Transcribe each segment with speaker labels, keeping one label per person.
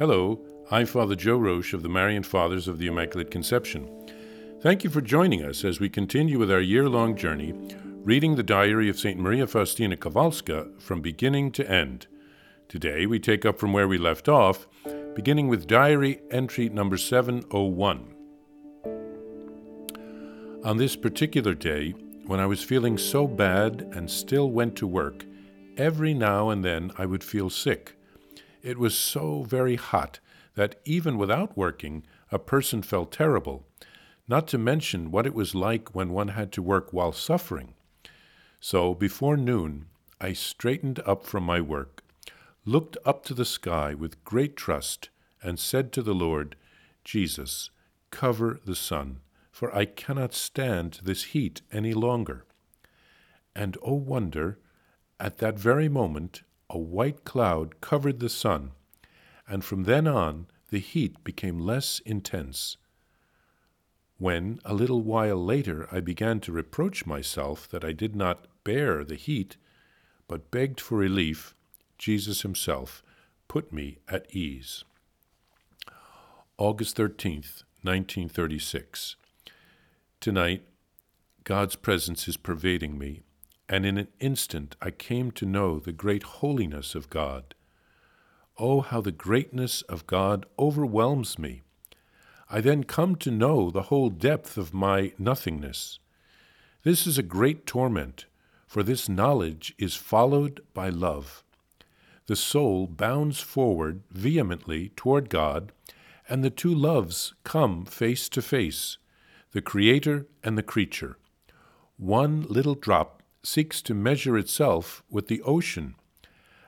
Speaker 1: Hello, I'm Father Joe Roesch of the Marian Fathers of the Immaculate Conception. Thank you for joining us as we continue with our year long journey reading the diary of St. Maria Faustina Kowalska from beginning to end. Today we take up from where we left off, beginning with diary entry number 701. On this particular day, when I was feeling so bad and still went to work, every now and then I would feel sick. It was so very hot that even without working, a person felt terrible, not to mention what it was like when one had to work while suffering. So before noon, I straightened up from my work, looked up to the sky with great trust, and said to the Lord, Jesus, cover the sun, for I cannot stand this heat any longer. And oh wonder, at that very moment, a white cloud covered the sun, and from then on the heat became less intense. When, a little while later, I began to reproach myself that I did not bear the heat, but begged for relief, Jesus himself put me at ease. August 13th, 1936. Tonight, God's presence is pervading me, and in an instant I came to know the great holiness of God. Oh, how the greatness of God overwhelms me! I then come to know the whole depth of my nothingness. This is a great torment, for this knowledge is followed by love. The soul bounds forward vehemently toward God, and the two loves come face to face the Creator and the creature. One little drop seeks to measure itself with the ocean.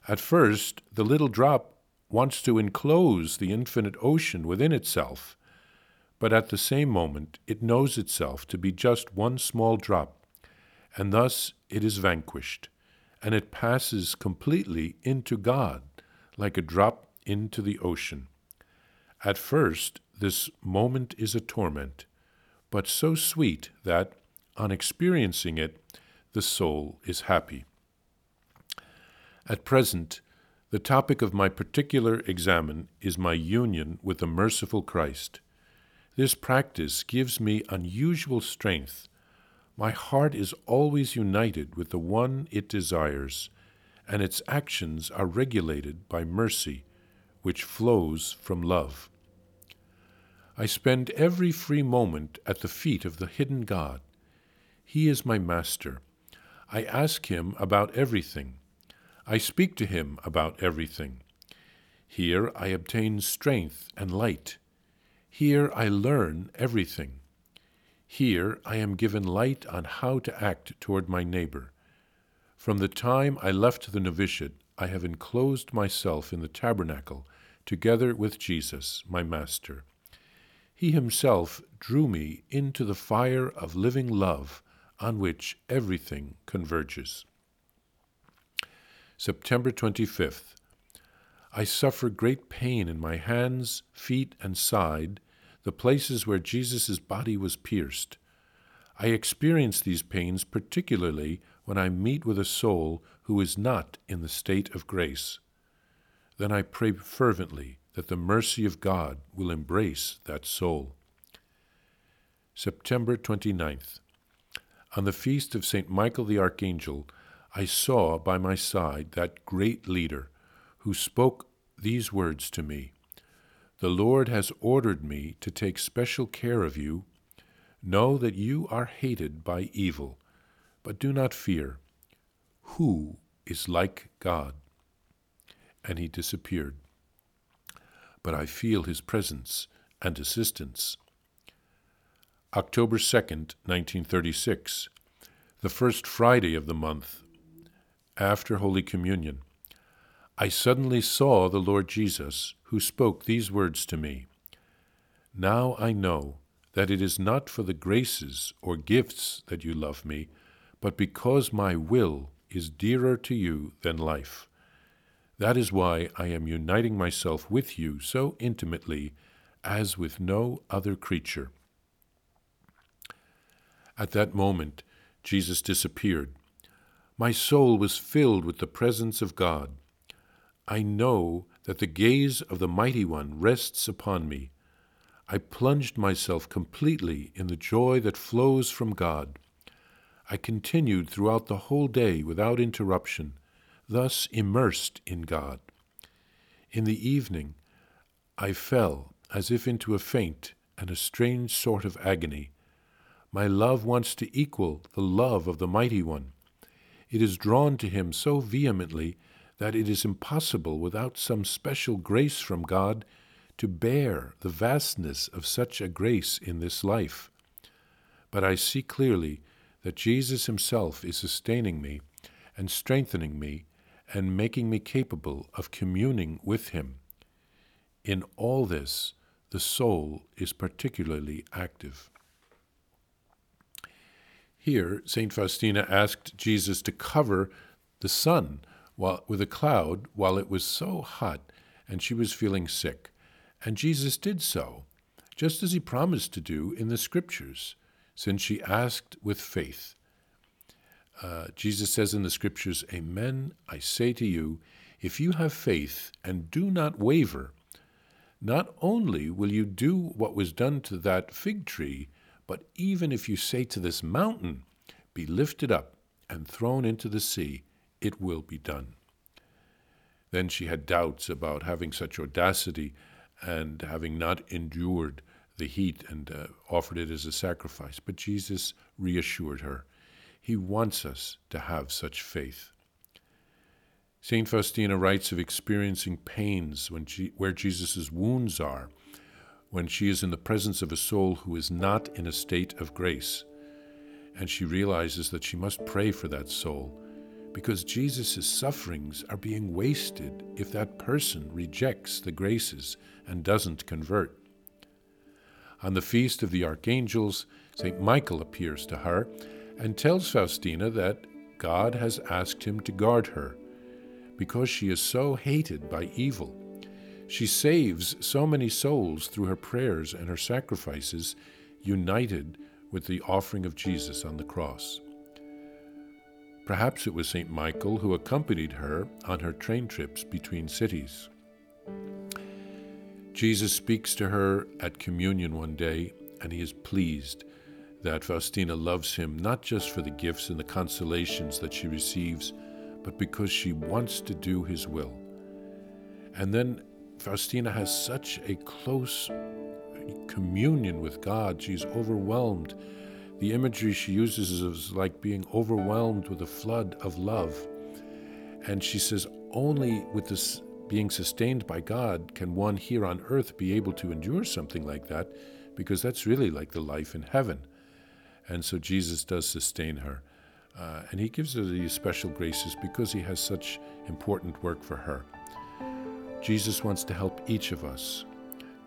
Speaker 1: At first, the little drop wants to enclose the infinite ocean within itself, but at the same moment it knows itself to be just one small drop, and thus it is vanquished, and it passes completely into God, like a drop into the ocean. At first, this moment is a torment, but so sweet that, on experiencing it, the soul is happy. At present, the topic of my particular examen is my union with the merciful Christ. This practice gives me unusual strength. My heart is always united with the one it desires, and its actions are regulated by mercy, which flows from love. I spend every free moment at the feet of the hidden God. He is my master I ask him about everything. I speak to him about everything. Here I obtain strength and light. Here I learn everything. Here I am given light on how to act toward my neighbor. From the time I left the novitiate, I have enclosed myself in the tabernacle together with Jesus, my Master. He himself drew me into the fire of living love on which everything converges. September 25th. I suffer great pain in my hands, feet, and side, the places where Jesus' body was pierced. I experience these pains particularly when I meet with a soul who is not in the state of grace. Then I pray fervently that the mercy of God will embrace that soul. September 29th. On the feast of St. Michael the Archangel, I saw by my side that great leader who spoke these words to me The Lord has ordered me to take special care of you. Know that you are hated by evil, but do not fear. Who is like God? And he disappeared. But I feel his presence and assistance. October 2nd, 1936, the first Friday of the month, after Holy Communion, I suddenly saw the Lord Jesus, who spoke these words to me Now I know that it is not for the graces or gifts that you love me, but because my will is dearer to you than life. That is why I am uniting myself with you so intimately as with no other creature. At that moment, Jesus disappeared. My soul was filled with the presence of God. I know that the gaze of the Mighty One rests upon me, I plunged myself completely in the joy that flows from God. I continued throughout the whole day without interruption, thus immersed in God. In the evening, I fell as if into a faint and a strange sort of agony. My love wants to equal the love of the Mighty One. It is drawn to him so vehemently that it is impossible, without some special grace from God, to bear the vastness of such a grace in this life. But I see clearly that Jesus Himself is sustaining me and strengthening me and making me capable of communing with Him. In all this, the soul is particularly active. Here, St. Faustina asked Jesus to cover the sun while, with a cloud while it was so hot and she was feeling sick. And Jesus did so, just as he promised to do in the Scriptures, since she asked with faith. Uh, Jesus says in the Scriptures, Amen, I say to you, if you have faith and do not waver, not only will you do what was done to that fig tree, but even if you say to this mountain, Be lifted up and thrown into the sea, it will be done. Then she had doubts about having such audacity and having not endured the heat and uh, offered it as a sacrifice. But Jesus reassured her. He wants us to have such faith. St. Faustina writes of experiencing pains when where Jesus' wounds are, when she is in the presence of a soul who is not in a state of grace. And she realizes that she must pray for that soul because Jesus' sufferings are being wasted if that person rejects the graces and doesn't convert. On the feast of the archangels, St. Michael appears to her and tells Faustina that God has asked him to guard her because she is so hated by evil. She saves so many souls through her prayers and her sacrifices, united with the offering of Jesus on the cross. Perhaps it was St. Michael who accompanied her on her train trips between cities. Jesus speaks to her at communion one day, and he is pleased that Faustina loves him not just for the gifts and the consolations that she receives, but because she wants to do his will. And then Faustina has such a close communion with God, she's overwhelmed. The imagery she uses is like being overwhelmed with a flood of love. And she says, only with this being sustained by God can one here on earth be able to endure something like that, because that's really like the life in heaven. And so Jesus does sustain her. Uh, and he gives her these special graces because he has such important work for her. Jesus wants to help each of us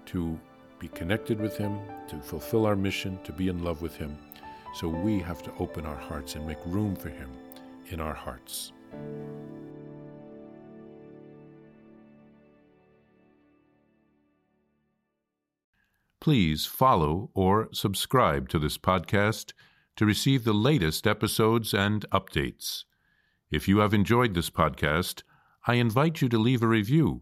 Speaker 1: to be connected with him, to fulfill our mission, to be in love with him. So we have to open our hearts and make room for him in our hearts. Please follow or subscribe to this podcast to receive the latest episodes and updates. If you have enjoyed this podcast, I invite you to leave a review.